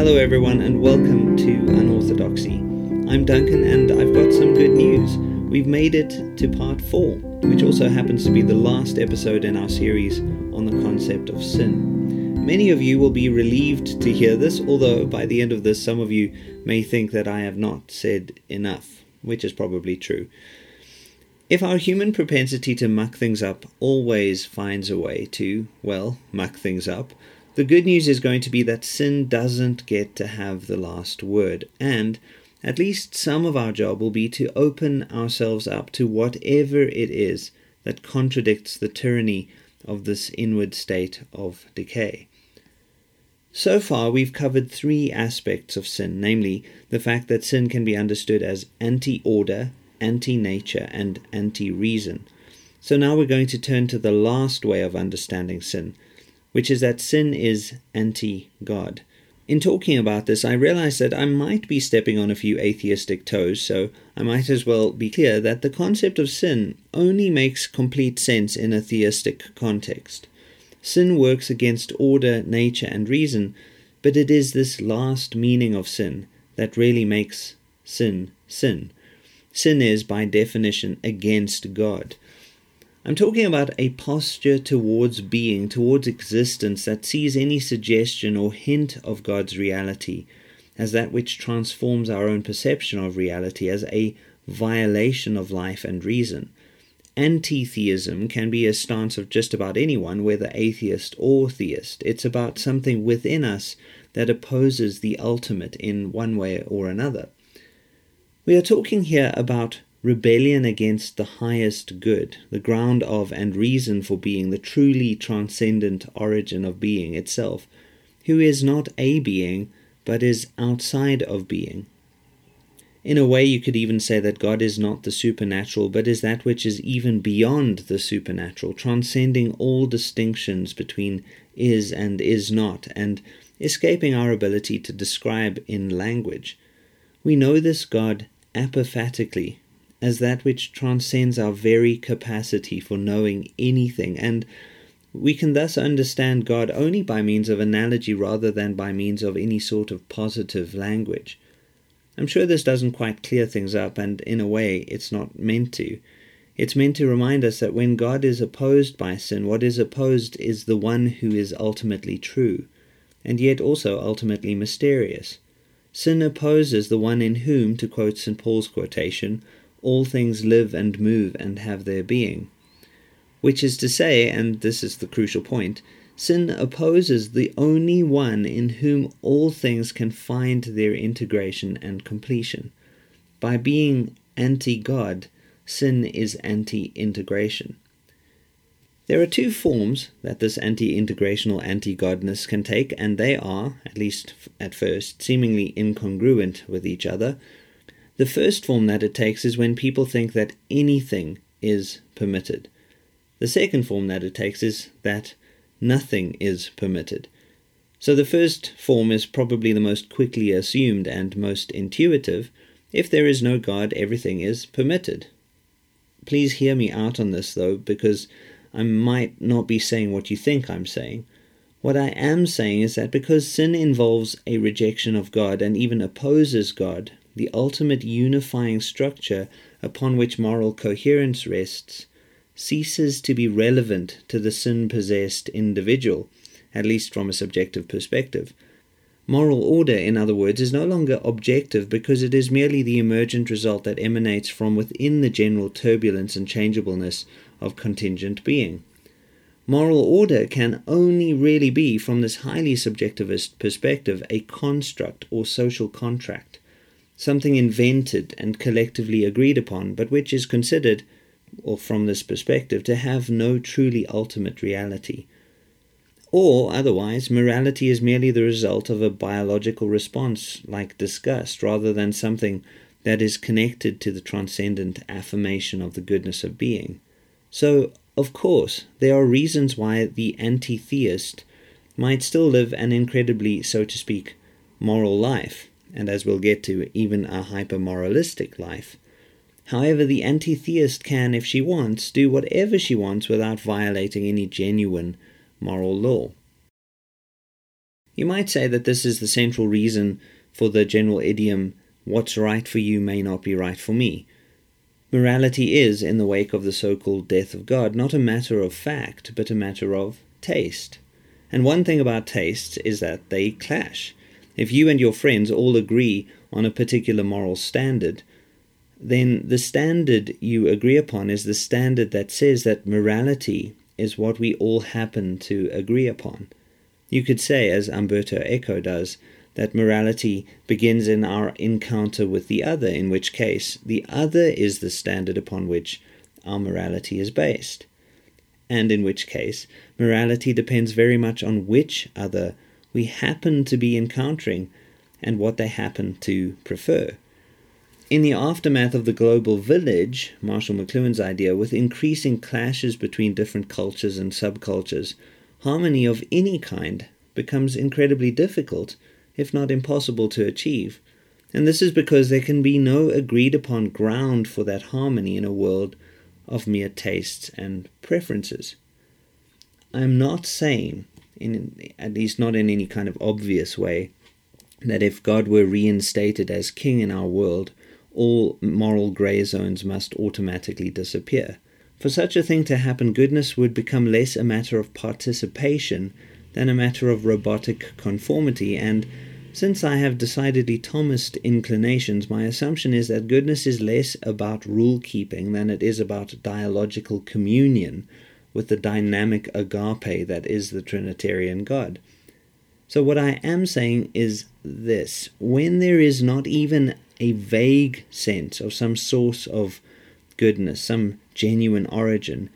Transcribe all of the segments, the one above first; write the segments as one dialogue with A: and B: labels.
A: Hello, everyone, and welcome to Unorthodoxy. I'm Duncan, and I've got some good news. We've made it to part four, which also happens to be the last episode in our series on the concept of sin. Many of you will be relieved to hear this, although by the end of this, some of you may think that I have not said enough, which is probably true. If our human propensity to muck things up always finds a way to, well, muck things up, the good news is going to be that sin doesn't get to have the last word, and at least some of our job will be to open ourselves up to whatever it is that contradicts the tyranny of this inward state of decay. So far, we've covered three aspects of sin, namely the fact that sin can be understood as anti order, anti nature, and anti reason. So now we're going to turn to the last way of understanding sin, which is that sin is anti God. In talking about this, I realized that I might be stepping on a few atheistic toes, so I might as well be clear that the concept of sin only makes complete sense in a theistic context. Sin works against order, nature, and reason, but it is this last meaning of sin that really makes sin sin. Sin is, by definition, against God. I'm talking about a posture towards being, towards existence, that sees any suggestion or hint of God's reality as that which transforms our own perception of reality as a violation of life and reason. Anti theism can be a stance of just about anyone, whether atheist or theist. It's about something within us that opposes the ultimate in one way or another. We are talking here about rebellion against the highest good, the ground of and reason for being, the truly transcendent origin of being itself, who is not a being, but is outside of being. In a way, you could even say that God is not the supernatural, but is that which is even beyond the supernatural, transcending all distinctions between is and is not, and escaping our ability to describe in language. We know this God apophatically as that which transcends our very capacity for knowing anything, and we can thus understand God only by means of analogy rather than by means of any sort of positive language. I'm sure this doesn't quite clear things up, and in a way, it's not meant to. It's meant to remind us that when God is opposed by sin, what is opposed is the one who is ultimately true, and yet also ultimately mysterious. Sin opposes the one in whom, to quote St. Paul's quotation, all things live and move and have their being. Which is to say, and this is the crucial point, sin opposes the only one in whom all things can find their integration and completion. By being anti God, sin is anti integration. There are two forms that this anti integrational anti godness can take, and they are, at least at first, seemingly incongruent with each other. The first form that it takes is when people think that anything is permitted. The second form that it takes is that nothing is permitted. So the first form is probably the most quickly assumed and most intuitive. If there is no God, everything is permitted. Please hear me out on this, though, because I might not be saying what you think I'm saying. What I am saying is that because sin involves a rejection of God and even opposes God, the ultimate unifying structure upon which moral coherence rests, ceases to be relevant to the sin possessed individual, at least from a subjective perspective. Moral order, in other words, is no longer objective because it is merely the emergent result that emanates from within the general turbulence and changeableness of contingent being. Moral order can only really be, from this highly subjectivist perspective, a construct or social contract something invented and collectively agreed upon, but which is considered, or from this perspective, to have no truly ultimate reality. Or, otherwise, morality is merely the result of a biological response, like disgust, rather than something that is connected to the transcendent affirmation of the goodness of being. So, of course, there are reasons why the anti theist might still live an incredibly, so to speak, moral life, and as we'll get to, even a hyper-moralistic life. However, the anti theist can, if she wants, do whatever she wants without violating any genuine moral law. You might say that this is the central reason for the general idiom, what's right for you may not be right for me. Morality is, in the wake of the so called death of God, not a matter of fact, but a matter of taste. And one thing about tastes is that they clash. If you and your friends all agree on a particular moral standard, then the standard you agree upon is the standard that says that morality is what we all happen to agree upon. You could say, as Umberto Eco does, that morality begins in our encounter with the other, in which case the other is the standard upon which our morality is based, and in which case morality depends very much on which other we happen to be encountering and what they happen to prefer. In the aftermath of the global village, Marshall McLuhan's idea, with increasing clashes between different cultures and subcultures, harmony of any kind becomes incredibly difficult, if not impossible, to achieve. And this is because there can be no agreed upon ground for that harmony in a world of mere tastes and preferences. I am not saying, in, at least not in any kind of obvious way, that if God were reinstated as king in our world, all moral grey zones must automatically disappear. For such a thing to happen, goodness would become less a matter of participation than a matter of robotic conformity, and since I have decidedly Thomist inclinations, my assumption is that goodness is less about rule keeping than it is about dialogical communion with the dynamic agape that is the Trinitarian God. So, what I am saying is this when there is not even a vague sense of some source of goodness, some genuine origin,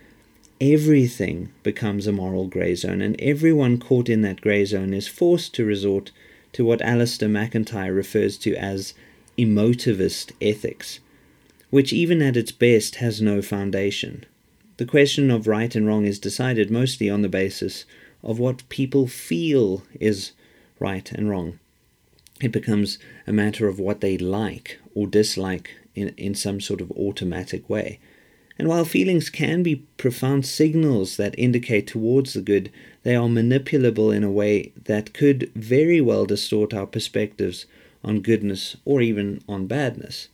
A: everything becomes a moral grey zone, and everyone caught in that grey zone is forced to resort to what Alasdair MacIntyre refers to as emotivist ethics, which even at its best has no foundation. The question of right and wrong is decided mostly on the basis of what people feel is right and wrong. It becomes a matter of what they like or dislike in, in some sort of automatic way. And while feelings can be profound signals that indicate towards the good, they are manipulable in a way that could very well distort our perspectives on goodness or even on badness.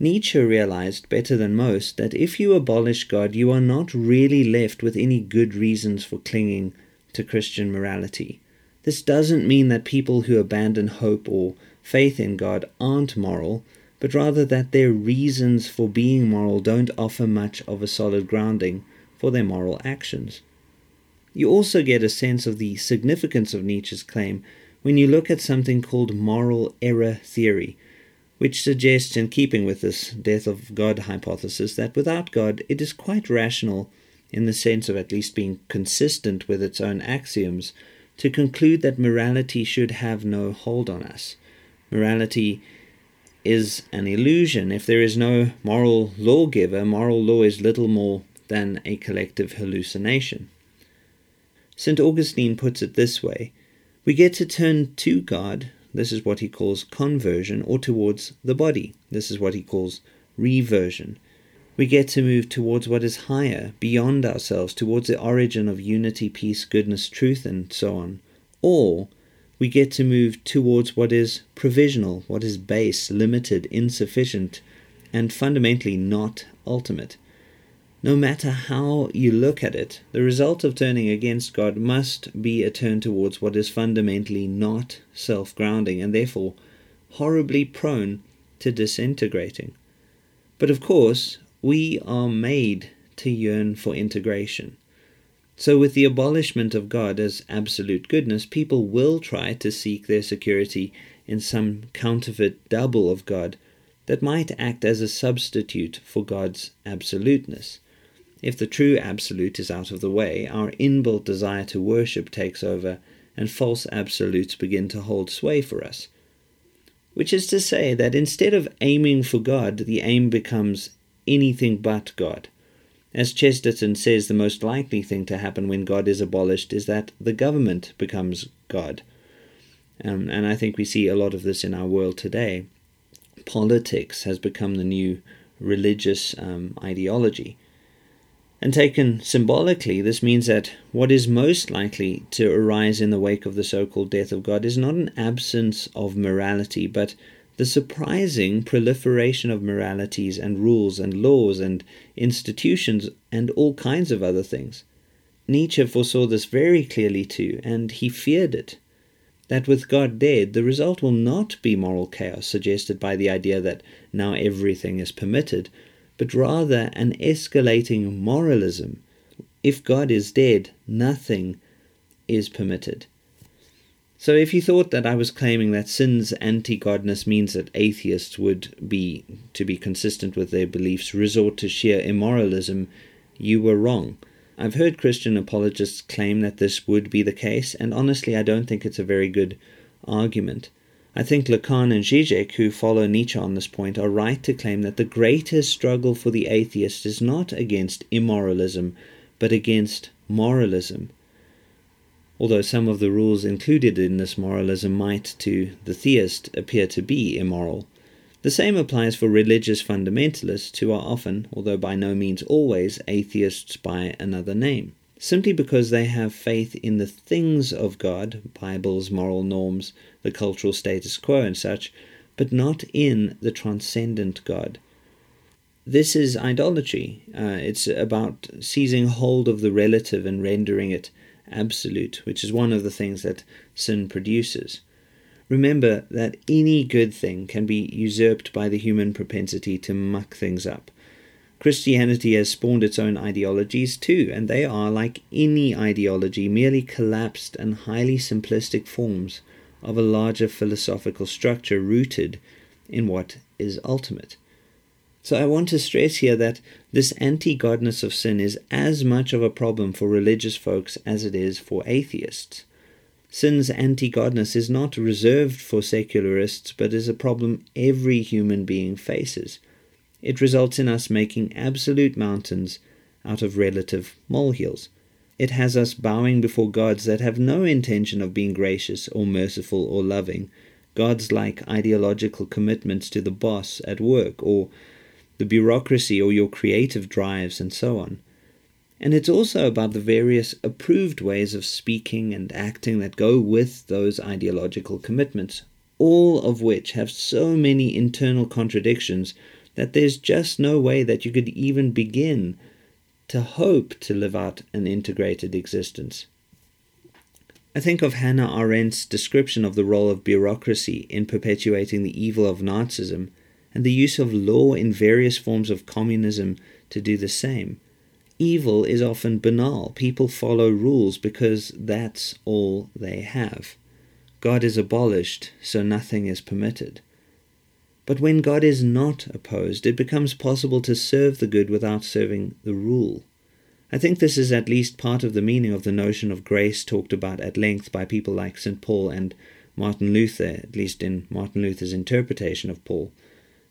A: Nietzsche realized better than most that if you abolish God, you are not really left with any good reasons for clinging to Christian morality. This doesn't mean that people who abandon hope or faith in God aren't moral, but rather that their reasons for being moral don't offer much of a solid grounding for their moral actions. You also get a sense of the significance of Nietzsche's claim when you look at something called moral error theory, which suggests, in keeping with this death of God hypothesis, that without God it is quite rational, in the sense of at least being consistent with its own axioms, to conclude that morality should have no hold on us. Morality is an illusion. If there is no moral lawgiver, moral law is little more than a collective hallucination. St. Augustine puts it this way We get to turn to God, this is what he calls conversion, or towards the body, this is what he calls reversion. We get to move towards what is higher, beyond ourselves, towards the origin of unity, peace, goodness, truth, and so on. Or we get to move towards what is provisional, what is base, limited, insufficient, and fundamentally not ultimate. No matter how you look at it, the result of turning against God must be a turn towards what is fundamentally not self grounding and therefore horribly prone to disintegrating. But of course, we are made to yearn for integration. So, with the abolishment of God as absolute goodness, people will try to seek their security in some counterfeit double of God that might act as a substitute for God's absoluteness. If the true absolute is out of the way, our inbuilt desire to worship takes over, and false absolutes begin to hold sway for us. Which is to say that instead of aiming for God, the aim becomes anything but God. As Chesterton says, the most likely thing to happen when God is abolished is that the government becomes God. Um, and I think we see a lot of this in our world today. Politics has become the new religious um, ideology. And taken symbolically, this means that what is most likely to arise in the wake of the so called death of God is not an absence of morality, but the surprising proliferation of moralities and rules and laws and institutions and all kinds of other things. Nietzsche foresaw this very clearly too, and he feared it. That with God dead, the result will not be moral chaos suggested by the idea that now everything is permitted, but rather an escalating moralism. If God is dead, nothing is permitted. So, if you thought that I was claiming that sin's anti godness means that atheists would be, to be consistent with their beliefs, resort to sheer immoralism, you were wrong. I've heard Christian apologists claim that this would be the case, and honestly, I don't think it's a very good argument. I think Lacan and Zizek, who follow Nietzsche on this point, are right to claim that the greatest struggle for the atheist is not against immoralism, but against moralism. Although some of the rules included in this moralism might, to the theist, appear to be immoral. The same applies for religious fundamentalists, who are often, although by no means always, atheists by another name simply because they have faith in the things of God, Bibles, moral norms, the cultural status quo, and such, but not in the transcendent God. This is idolatry. Uh, it's about seizing hold of the relative and rendering it absolute, which is one of the things that sin produces. Remember that any good thing can be usurped by the human propensity to muck things up. Christianity has spawned its own ideologies too, and they are, like any ideology, merely collapsed and highly simplistic forms of a larger philosophical structure rooted in what is ultimate. So I want to stress here that this anti godness of sin is as much of a problem for religious folks as it is for atheists. Sin's anti godness is not reserved for secularists, but is a problem every human being faces it results in us making absolute mountains out of relative molehills. It has us bowing before gods that have no intention of being gracious or merciful or loving, gods like ideological commitments to the boss at work or the bureaucracy or your creative drives and so on. And it's also about the various approved ways of speaking and acting that go with those ideological commitments, all of which have so many internal contradictions that there's just no way that you could even begin to hope to live out an integrated existence. I think of Hannah Arendt's description of the role of bureaucracy in perpetuating the evil of Nazism and the use of law in various forms of communism to do the same. Evil is often banal. People follow rules because that's all they have. God is abolished, so nothing is permitted. But when God is not opposed, it becomes possible to serve the good without serving the rule. I think this is at least part of the meaning of the notion of grace talked about at length by people like St. Paul and Martin Luther, at least in Martin Luther's interpretation of Paul.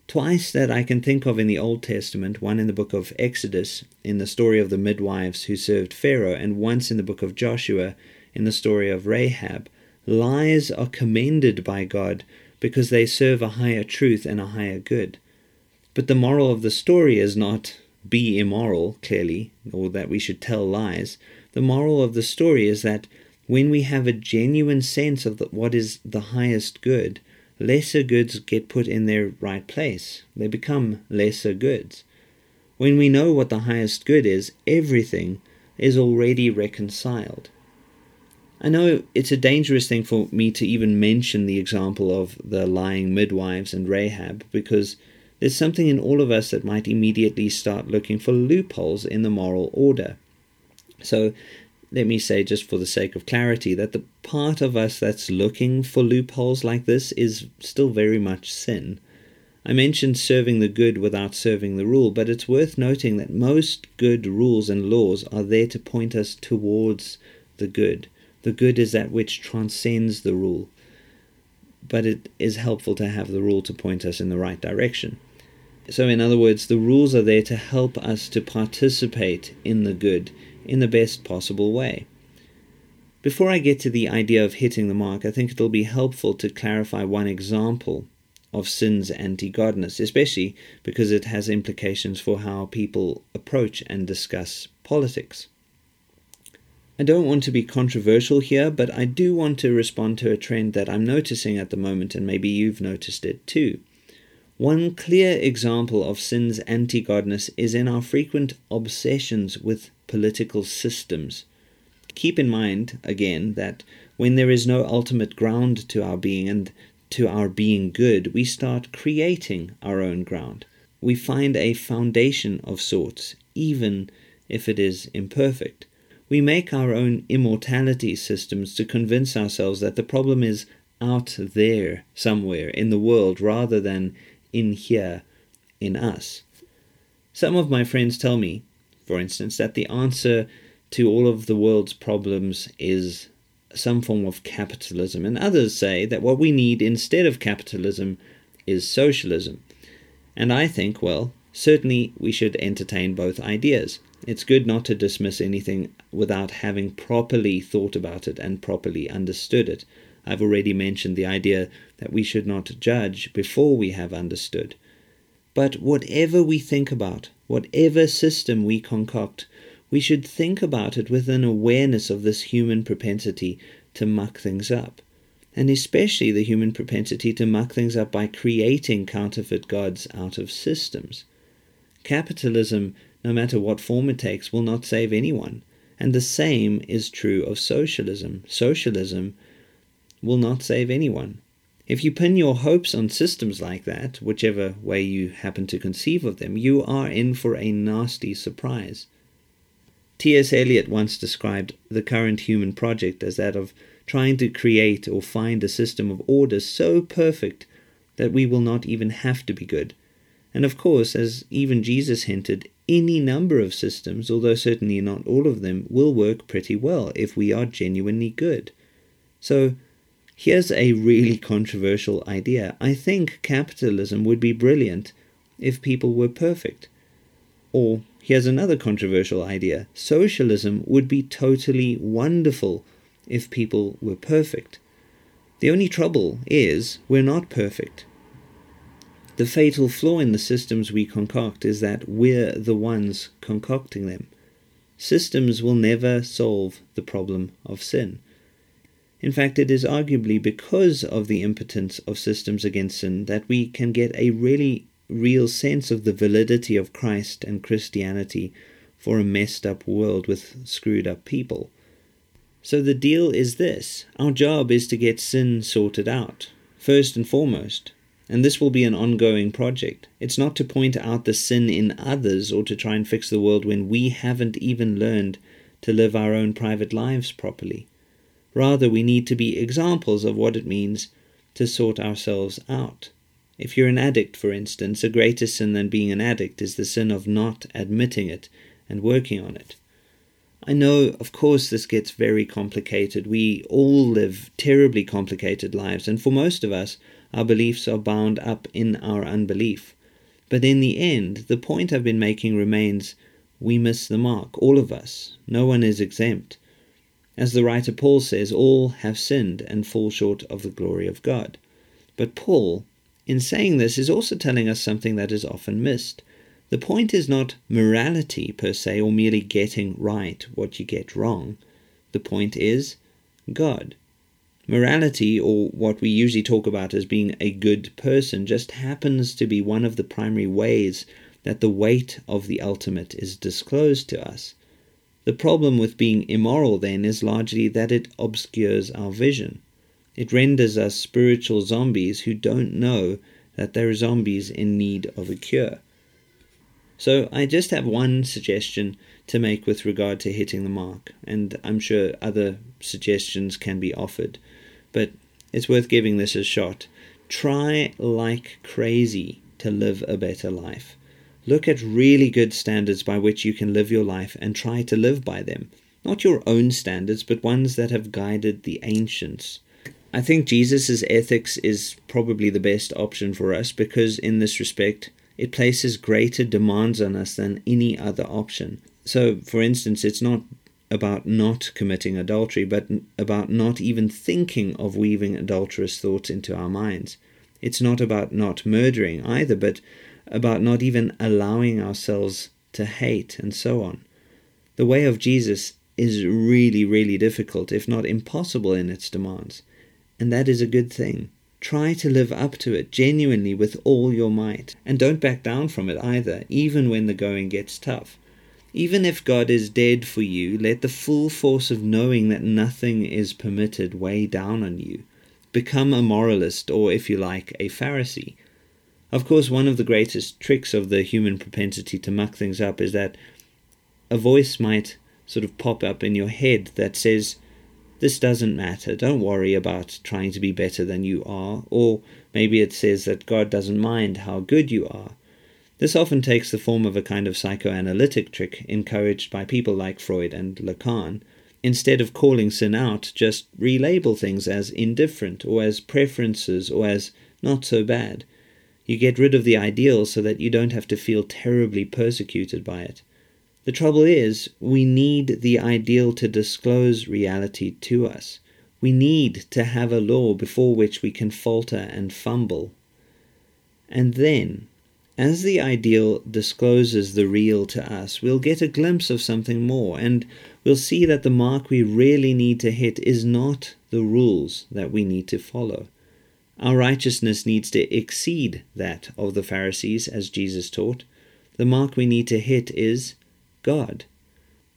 A: Twice that I can think of in the Old Testament, one in the book of Exodus, in the story of the midwives who served Pharaoh, and once in the book of Joshua, in the story of Rahab, lies are commended by God because they serve a higher truth and a higher good. But the moral of the story is not be immoral, clearly, or that we should tell lies. The moral of the story is that when we have a genuine sense of the, what is the highest good, lesser goods get put in their right place. They become lesser goods. When we know what the highest good is, everything is already reconciled. I know it's a dangerous thing for me to even mention the example of the lying midwives and Rahab because there's something in all of us that might immediately start looking for loopholes in the moral order. So let me say, just for the sake of clarity, that the part of us that's looking for loopholes like this is still very much sin. I mentioned serving the good without serving the rule, but it's worth noting that most good rules and laws are there to point us towards the good. The good is that which transcends the rule, but it is helpful to have the rule to point us in the right direction. So, in other words, the rules are there to help us to participate in the good in the best possible way. Before I get to the idea of hitting the mark, I think it'll be helpful to clarify one example of sin's anti godness, especially because it has implications for how people approach and discuss politics. I don't want to be controversial here, but I do want to respond to a trend that I'm noticing at the moment, and maybe you've noticed it too. One clear example of sin's anti godness is in our frequent obsessions with political systems. Keep in mind, again, that when there is no ultimate ground to our being and to our being good, we start creating our own ground. We find a foundation of sorts, even if it is imperfect. We make our own immortality systems to convince ourselves that the problem is out there somewhere in the world rather than in here in us. Some of my friends tell me, for instance, that the answer to all of the world's problems is some form of capitalism, and others say that what we need instead of capitalism is socialism. And I think, well, certainly we should entertain both ideas. It's good not to dismiss anything without having properly thought about it and properly understood it. I've already mentioned the idea that we should not judge before we have understood. But whatever we think about, whatever system we concoct, we should think about it with an awareness of this human propensity to muck things up, and especially the human propensity to muck things up by creating counterfeit gods out of systems. Capitalism, no matter what form it takes, will not save anyone, and the same is true of socialism. Socialism will not save anyone. If you pin your hopes on systems like that, whichever way you happen to conceive of them, you are in for a nasty surprise. T.S. Eliot once described the current human project as that of trying to create or find a system of order so perfect that we will not even have to be good. And of course, as even Jesus hinted, any number of systems, although certainly not all of them, will work pretty well if we are genuinely good. So, Here's a really controversial idea. I think capitalism would be brilliant if people were perfect. Or here's another controversial idea socialism would be totally wonderful if people were perfect. The only trouble is we're not perfect. The fatal flaw in the systems we concoct is that we're the ones concocting them. Systems will never solve the problem of sin. In fact, it is arguably because of the impotence of systems against sin that we can get a really real sense of the validity of Christ and Christianity for a messed up world with screwed up people. So the deal is this our job is to get sin sorted out, first and foremost. And this will be an ongoing project. It's not to point out the sin in others or to try and fix the world when we haven't even learned to live our own private lives properly. Rather, we need to be examples of what it means to sort ourselves out. If you're an addict, for instance, a greater sin than being an addict is the sin of not admitting it and working on it. I know, of course, this gets very complicated. We all live terribly complicated lives, and for most of us, our beliefs are bound up in our unbelief. But in the end, the point I've been making remains we miss the mark, all of us. No one is exempt. As the writer Paul says, all have sinned and fall short of the glory of God. But Paul, in saying this, is also telling us something that is often missed. The point is not morality per se, or merely getting right what you get wrong. The point is God. Morality, or what we usually talk about as being a good person, just happens to be one of the primary ways that the weight of the ultimate is disclosed to us. The problem with being immoral, then, is largely that it obscures our vision. It renders us spiritual zombies who don't know that they're zombies in need of a cure. So, I just have one suggestion to make with regard to hitting the mark, and I'm sure other suggestions can be offered, but it's worth giving this a shot. Try like crazy to live a better life. Look at really good standards by which you can live your life and try to live by them. Not your own standards, but ones that have guided the ancients. I think Jesus' ethics is probably the best option for us because, in this respect, it places greater demands on us than any other option. So, for instance, it's not about not committing adultery, but about not even thinking of weaving adulterous thoughts into our minds. It's not about not murdering either, but about not even allowing ourselves to hate and so on. The way of Jesus is really, really difficult, if not impossible, in its demands. And that is a good thing. Try to live up to it genuinely with all your might. And don't back down from it either, even when the going gets tough. Even if God is dead for you, let the full force of knowing that nothing is permitted weigh down on you. Become a moralist, or if you like, a Pharisee. Of course, one of the greatest tricks of the human propensity to muck things up is that a voice might sort of pop up in your head that says, this doesn't matter. Don't worry about trying to be better than you are. Or maybe it says that God doesn't mind how good you are. This often takes the form of a kind of psychoanalytic trick encouraged by people like Freud and Lacan. Instead of calling sin out, just relabel things as indifferent or as preferences or as not so bad. You get rid of the ideal so that you don't have to feel terribly persecuted by it. The trouble is, we need the ideal to disclose reality to us. We need to have a law before which we can falter and fumble. And then, as the ideal discloses the real to us, we'll get a glimpse of something more, and we'll see that the mark we really need to hit is not the rules that we need to follow. Our righteousness needs to exceed that of the Pharisees, as Jesus taught. The mark we need to hit is God.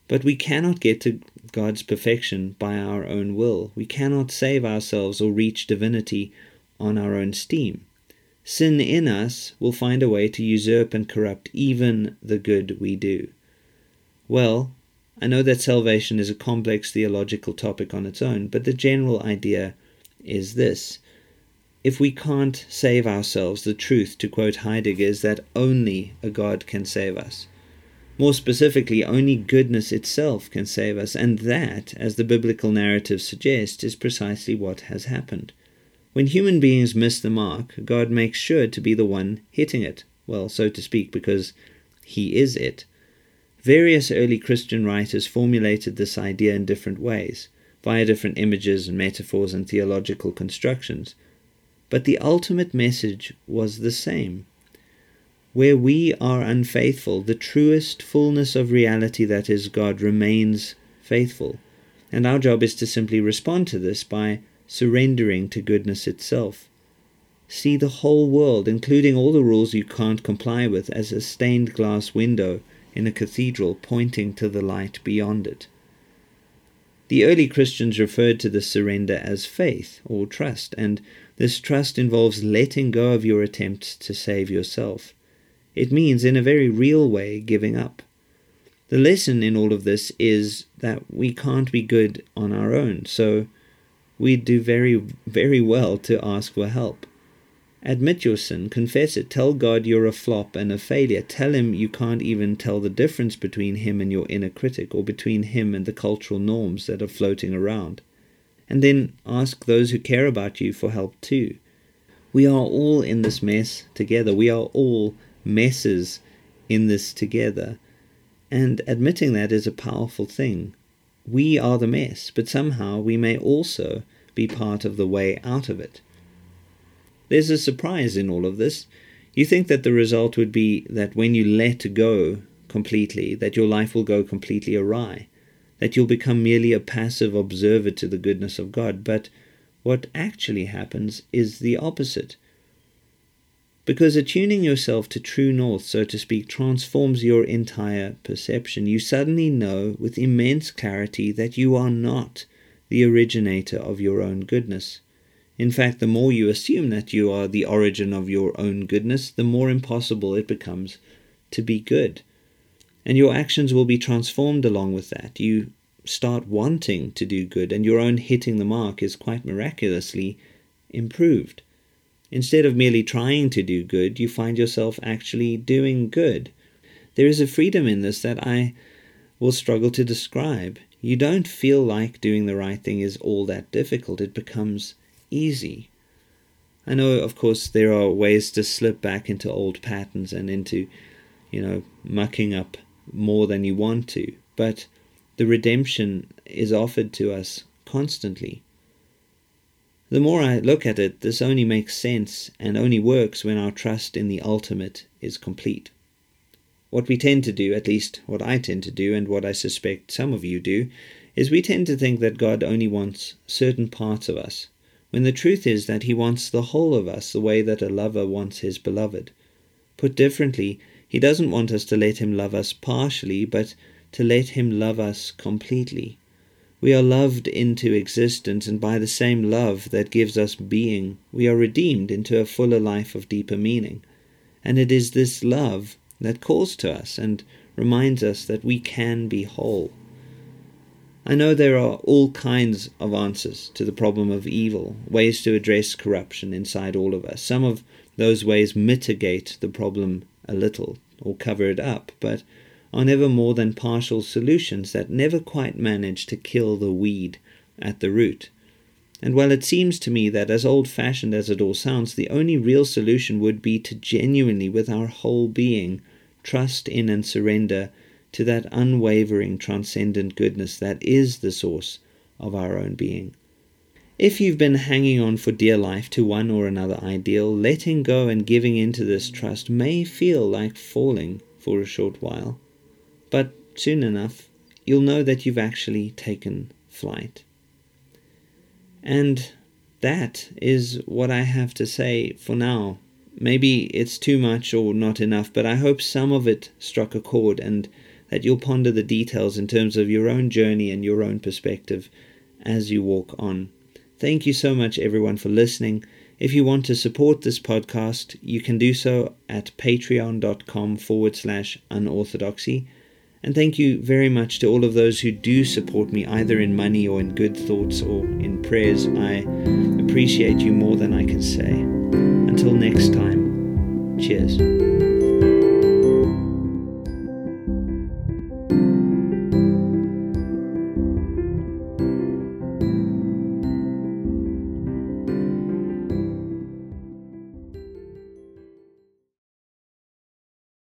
A: But we cannot get to God's perfection by our own will. We cannot save ourselves or reach divinity on our own steam. Sin in us will find a way to usurp and corrupt even the good we do. Well, I know that salvation is a complex theological topic on its own, but the general idea is this. If we can't save ourselves, the truth, to quote Heidegger, is that only a God can save us. More specifically, only goodness itself can save us, and that, as the biblical narrative suggests, is precisely what has happened. When human beings miss the mark, God makes sure to be the one hitting it, well, so to speak, because He is it. Various early Christian writers formulated this idea in different ways, via different images and metaphors and theological constructions. But the ultimate message was the same where we are unfaithful, the truest fullness of reality that is God remains faithful. And our job is to simply respond to this by surrendering to goodness itself. See the whole world, including all the rules you can't comply with, as a stained glass window in a cathedral pointing to the light beyond it. The early Christians referred to this surrender as faith or trust, and this trust involves letting go of your attempts to save yourself. It means, in a very real way, giving up. The lesson in all of this is that we can't be good on our own, so we do very, very well to ask for help. Admit your sin, confess it, tell God you're a flop and a failure. Tell Him you can't even tell the difference between Him and your inner critic, or between Him and the cultural norms that are floating around. And then ask those who care about you for help too. We are all in this mess together. We are all messes in this together. And admitting that is a powerful thing. We are the mess, but somehow we may also be part of the way out of it. There's a surprise in all of this. You think that the result would be that when you let go completely, that your life will go completely awry, that you'll become merely a passive observer to the goodness of God. But what actually happens is the opposite. Because attuning yourself to true north, so to speak, transforms your entire perception. You suddenly know with immense clarity that you are not the originator of your own goodness. In fact, the more you assume that you are the origin of your own goodness, the more impossible it becomes to be good. And your actions will be transformed along with that. You start wanting to do good, and your own hitting the mark is quite miraculously improved. Instead of merely trying to do good, you find yourself actually doing good. There is a freedom in this that I will struggle to describe. You don't feel like doing the right thing is all that difficult, it becomes easy. I know, of course, there are ways to slip back into old patterns and into, you know, mucking up more than you want to, but the redemption is offered to us constantly. The more I look at it, this only makes sense and only works when our trust in the ultimate is complete. What we tend to do, at least what I tend to do, and what I suspect some of you do, is we tend to think that God only wants certain parts of us, when the truth is that He wants the whole of us the way that a lover wants his beloved. Put differently, He doesn't want us to let Him love us partially, but to let Him love us completely. We are loved into existence, and by the same love that gives us being, we are redeemed into a fuller life of deeper meaning. And it is this love that calls to us and reminds us that we can be whole. I know there are all kinds of answers to the problem of evil, ways to address corruption inside all of us. Some of those ways mitigate the problem a little or cover it up, but are never more than partial solutions that never quite manage to kill the weed at the root. And while it seems to me that, as old fashioned as it all sounds, the only real solution would be to genuinely, with our whole being, trust in and surrender to that unwavering, transcendent goodness that is the source of our own being. If you've been hanging on for dear life to one or another ideal, letting go and giving into this trust may feel like falling for a short while. But soon enough, you'll know that you've actually taken flight. And that is what I have to say for now. Maybe it's too much or not enough, but I hope some of it struck a chord and that you'll ponder the details in terms of your own journey and your own perspective as you walk on. Thank you so much, everyone, for listening. If you want to support this podcast, you can do so at patreon.com forward slash unorthodoxy. And thank you very much to all of those who do support me, either in money or in good thoughts or in prayers. I appreciate you more than I can say. Until next time, cheers.